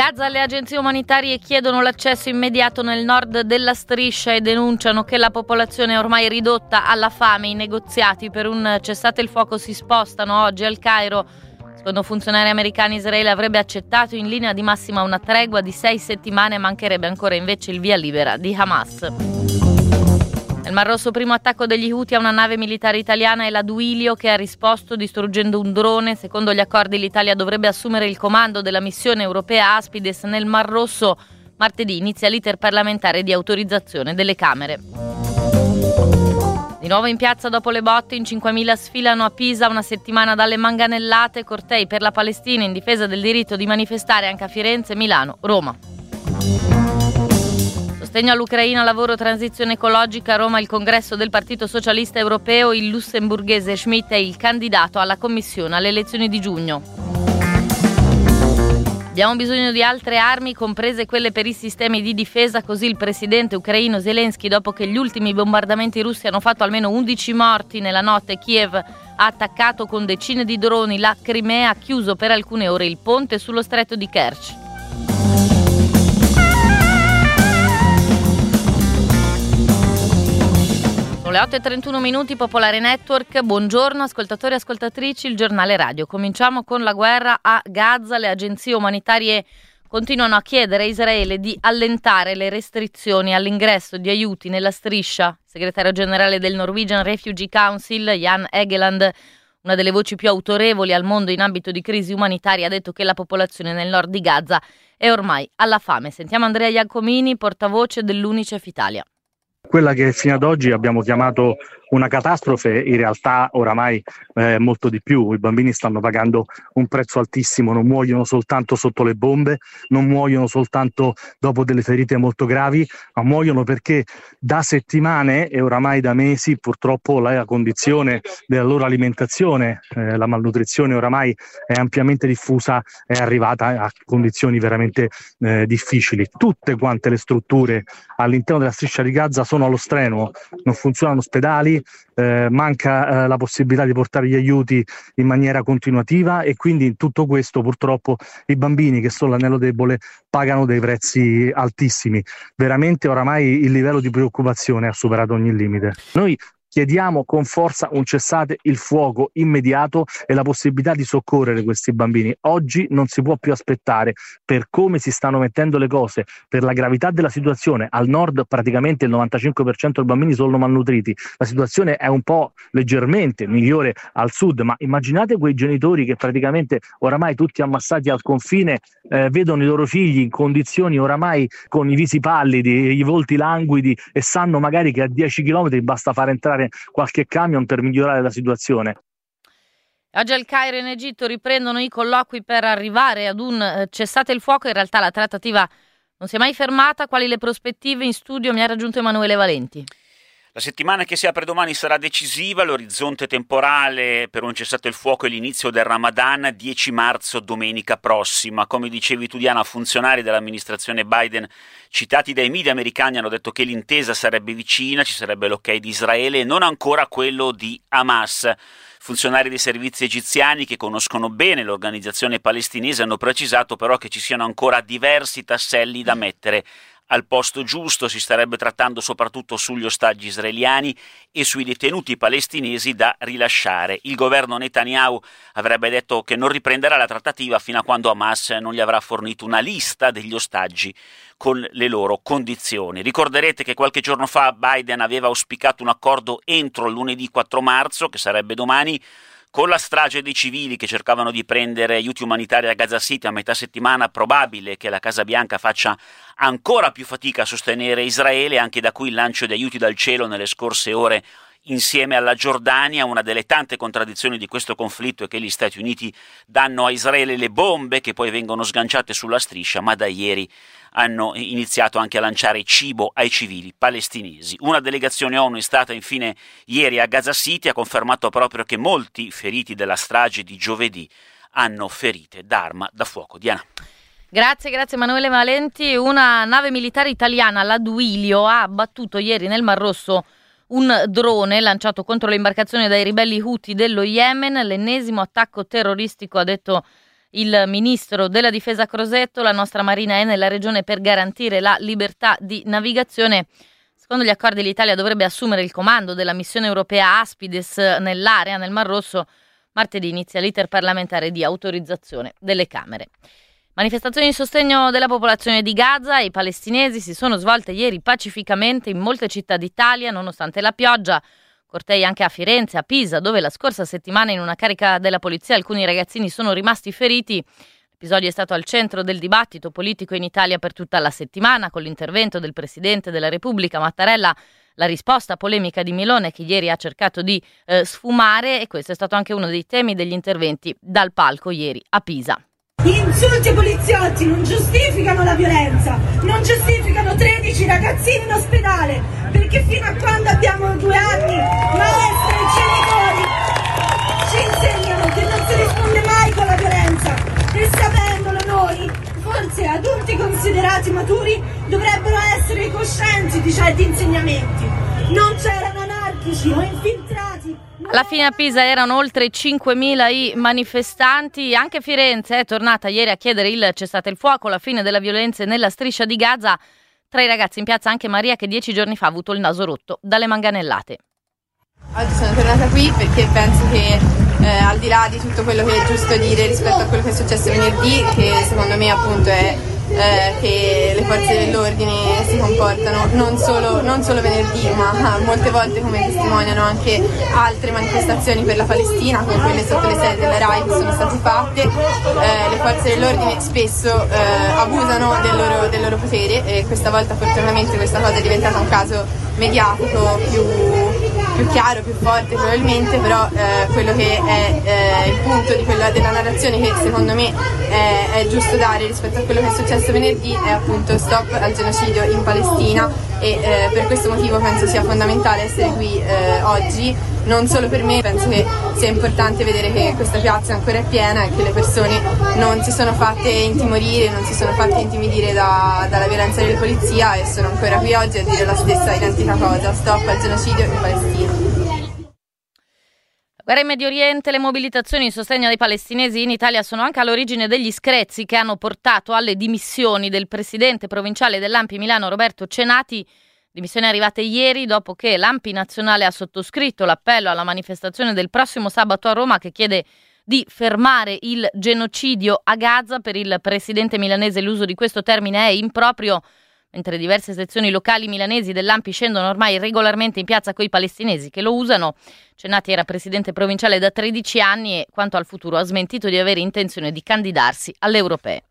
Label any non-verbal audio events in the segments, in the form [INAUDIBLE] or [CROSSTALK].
Gaza le agenzie umanitarie chiedono l'accesso immediato nel nord della striscia e denunciano che la popolazione è ormai ridotta alla fame. I negoziati per un cessate il fuoco si spostano oggi al Cairo. Secondo funzionari americani Israele avrebbe accettato in linea di massima una tregua di sei settimane, mancherebbe ancora invece il via libera di Hamas. Nel Mar Rosso primo attacco degli Houthi a una nave militare italiana è la Duilio che ha risposto distruggendo un drone. Secondo gli accordi l'Italia dovrebbe assumere il comando della missione europea Aspides nel Mar Rosso. Martedì inizia l'iter parlamentare di autorizzazione delle Camere. Di nuovo in piazza dopo le botte, in 5.000 sfilano a Pisa una settimana dalle manganellate, cortei per la Palestina in difesa del diritto di manifestare anche a Firenze, Milano, Roma. Sostegno all'Ucraina, lavoro, transizione ecologica. A Roma il congresso del Partito Socialista Europeo. Il lussemburghese Schmidt è il candidato alla Commissione alle elezioni di giugno. Abbiamo bisogno di altre armi, comprese quelle per i sistemi di difesa, così il presidente ucraino Zelensky, dopo che gli ultimi bombardamenti russi hanno fatto almeno 11 morti nella notte, Kiev ha attaccato con decine di droni la Crimea, ha chiuso per alcune ore il ponte sullo stretto di Kerch. Sono le 8.31 minuti, Popolare Network. Buongiorno ascoltatori e ascoltatrici, il giornale radio. Cominciamo con la guerra a Gaza. Le agenzie umanitarie continuano a chiedere a Israele di allentare le restrizioni all'ingresso di aiuti nella striscia. Il segretario generale del Norwegian Refugee Council, Jan Egeland, una delle voci più autorevoli al mondo in ambito di crisi umanitaria, ha detto che la popolazione nel nord di Gaza è ormai alla fame. Sentiamo Andrea Iacomini, portavoce dell'Unicef Italia. Quella che fino ad oggi abbiamo chiamato una catastrofe, in realtà oramai eh, molto di più. I bambini stanno pagando un prezzo altissimo, non muoiono soltanto sotto le bombe, non muoiono soltanto dopo delle ferite molto gravi, ma muoiono perché da settimane e oramai da mesi purtroppo la condizione della loro alimentazione, eh, la malnutrizione oramai è ampiamente diffusa, è arrivata a condizioni veramente eh, difficili. Tutte quante le strutture all'interno della striscia di Gaza sono allo strenuo, non funzionano ospedali, eh, manca eh, la possibilità di portare gli aiuti in maniera continuativa e quindi in tutto questo purtroppo i bambini che sono l'anello debole pagano dei prezzi altissimi. Veramente oramai il livello di preoccupazione ha superato ogni limite. Noi Chiediamo con forza un cessate il fuoco immediato e la possibilità di soccorrere questi bambini. Oggi non si può più aspettare per come si stanno mettendo le cose, per la gravità della situazione. Al nord praticamente il 95% dei bambini sono malnutriti. La situazione è un po' leggermente migliore al sud, ma immaginate quei genitori che praticamente oramai tutti ammassati al confine eh, vedono i loro figli in condizioni oramai con i visi pallidi, i volti languidi e sanno magari che a 10 km basta fare entrare mandare qualche camion per migliorare la situazione. Oggi al Cairo in Egitto riprendono i colloqui per arrivare ad un eh, cessate il fuoco. In realtà la trattativa non si è mai fermata. Quali le prospettive? In studio mi ha raggiunto Emanuele Valenti. La settimana che si apre domani sarà decisiva, l'orizzonte temporale per un cessato il fuoco è l'inizio del Ramadan, 10 marzo, domenica prossima. Come dicevi tu Diana, funzionari dell'amministrazione Biden citati dai media americani hanno detto che l'intesa sarebbe vicina, ci sarebbe l'ok di Israele e non ancora quello di Hamas. Funzionari dei servizi egiziani che conoscono bene l'organizzazione palestinese hanno precisato però che ci siano ancora diversi tasselli da mettere al posto giusto, si starebbe trattando soprattutto sugli ostaggi israeliani e sui detenuti palestinesi da rilasciare. Il governo Netanyahu avrebbe detto che non riprenderà la trattativa fino a quando Hamas non gli avrà fornito una lista degli ostaggi con le loro condizioni. Ricorderete che qualche giorno fa Biden aveva auspicato un accordo entro lunedì 4 marzo, che sarebbe domani, con la strage dei civili che cercavano di prendere aiuti umanitari a Gaza City a metà settimana, probabile che la Casa Bianca faccia ancora più fatica a sostenere Israele, anche da cui il lancio di aiuti dal cielo nelle scorse ore insieme alla Giordania. Una delle tante contraddizioni di questo conflitto è che gli Stati Uniti danno a Israele le bombe che poi vengono sganciate sulla striscia, ma da ieri hanno iniziato anche a lanciare cibo ai civili palestinesi. Una delegazione ONU è stata infine ieri a Gaza City, ha confermato proprio che molti feriti della strage di giovedì hanno ferite d'arma da fuoco. Diana. Grazie, grazie Emanuele Valenti. Una nave militare italiana, la Duilio, ha abbattuto ieri nel Mar Rosso un drone lanciato contro le imbarcazioni dai ribelli Houthi dello Yemen. L'ennesimo attacco terroristico, ha detto il ministro della difesa Crosetto, la nostra marina è nella regione per garantire la libertà di navigazione. Secondo gli accordi l'Italia dovrebbe assumere il comando della missione europea Aspides nell'area, nel Mar Rosso. Martedì inizia l'iter parlamentare di autorizzazione delle Camere. Manifestazioni in sostegno della popolazione di Gaza e i palestinesi si sono svolte ieri pacificamente in molte città d'Italia nonostante la pioggia. Cortei anche a Firenze, a Pisa, dove la scorsa settimana in una carica della polizia alcuni ragazzini sono rimasti feriti. L'episodio è stato al centro del dibattito politico in Italia per tutta la settimana, con l'intervento del Presidente della Repubblica Mattarella, la risposta polemica di Milone che ieri ha cercato di eh, sfumare e questo è stato anche uno dei temi degli interventi dal palco ieri a Pisa. Gli insulti ai poliziotti non giustificano la violenza, non giustificano 13 ragazzini in ospedale, perché fino a quando abbiamo due anni maestre e genitori ci insegnano che non si risponde mai con la violenza e sapendolo noi, forse adulti considerati maturi, dovrebbero essere coscienti di certi insegnamenti. Non c'erano anarchici o infiltrati alla fine a Pisa erano oltre 5.000 i manifestanti, anche Firenze è tornata ieri a chiedere il cessate il fuoco, la fine della violenza nella striscia di Gaza. Tra i ragazzi in piazza anche Maria che dieci giorni fa ha avuto il naso rotto dalle manganellate. Oggi sono tornata qui perché penso che eh, al di là di tutto quello che è giusto dire rispetto a quello che è successo venerdì, che secondo me appunto è eh, che le forze dell'ordine si comportano non solo, non solo, venerdì ma [LAUGHS] molte volte come testimoniano anche altre manifestazioni per la Palestina come quelle sotto le sedi della RAI che sono state fatte. Eh, le forze dell'ordine spesso eh, abusano del loro, del loro, potere e questa volta fortunatamente questa cosa è diventata un caso mediatico più, più chiaro, più forte probabilmente però eh, quello che è eh, il punto quella, della narrazione che secondo me è, è giusto dare rispetto a quello che è successo venerdì è appunto stop al genocidio in Palestina e eh, per questo motivo penso sia fondamentale essere qui eh, oggi, non solo per me, penso che sia importante vedere che questa piazza ancora è piena e che le persone non si sono fatte intimorire, non si sono fatte intimidire da, dalla violenza della polizia e sono ancora qui oggi a dire la stessa identica cosa, stop al genocidio in Palestina. Guerra in Medio Oriente, le mobilitazioni in sostegno dei palestinesi in Italia sono anche all'origine degli screzi che hanno portato alle dimissioni del presidente provinciale dell'Ampi Milano Roberto Cenati, dimissioni arrivate ieri dopo che l'Ampi nazionale ha sottoscritto l'appello alla manifestazione del prossimo sabato a Roma che chiede di fermare il genocidio a Gaza. Per il presidente milanese l'uso di questo termine è improprio mentre diverse sezioni locali milanesi dell'Ampi scendono ormai regolarmente in piazza coi palestinesi che lo usano. Cenati era presidente provinciale da 13 anni e quanto al futuro ha smentito di avere intenzione di candidarsi alle europee.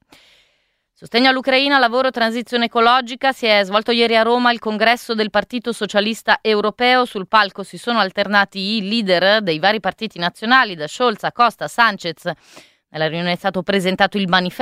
Sostegno all'Ucraina, lavoro, transizione ecologica. Si è svolto ieri a Roma il congresso del Partito Socialista Europeo. Sul palco si sono alternati i leader dei vari partiti nazionali, da Scholz a Costa, Sanchez. Nella riunione è stato presentato il manifesto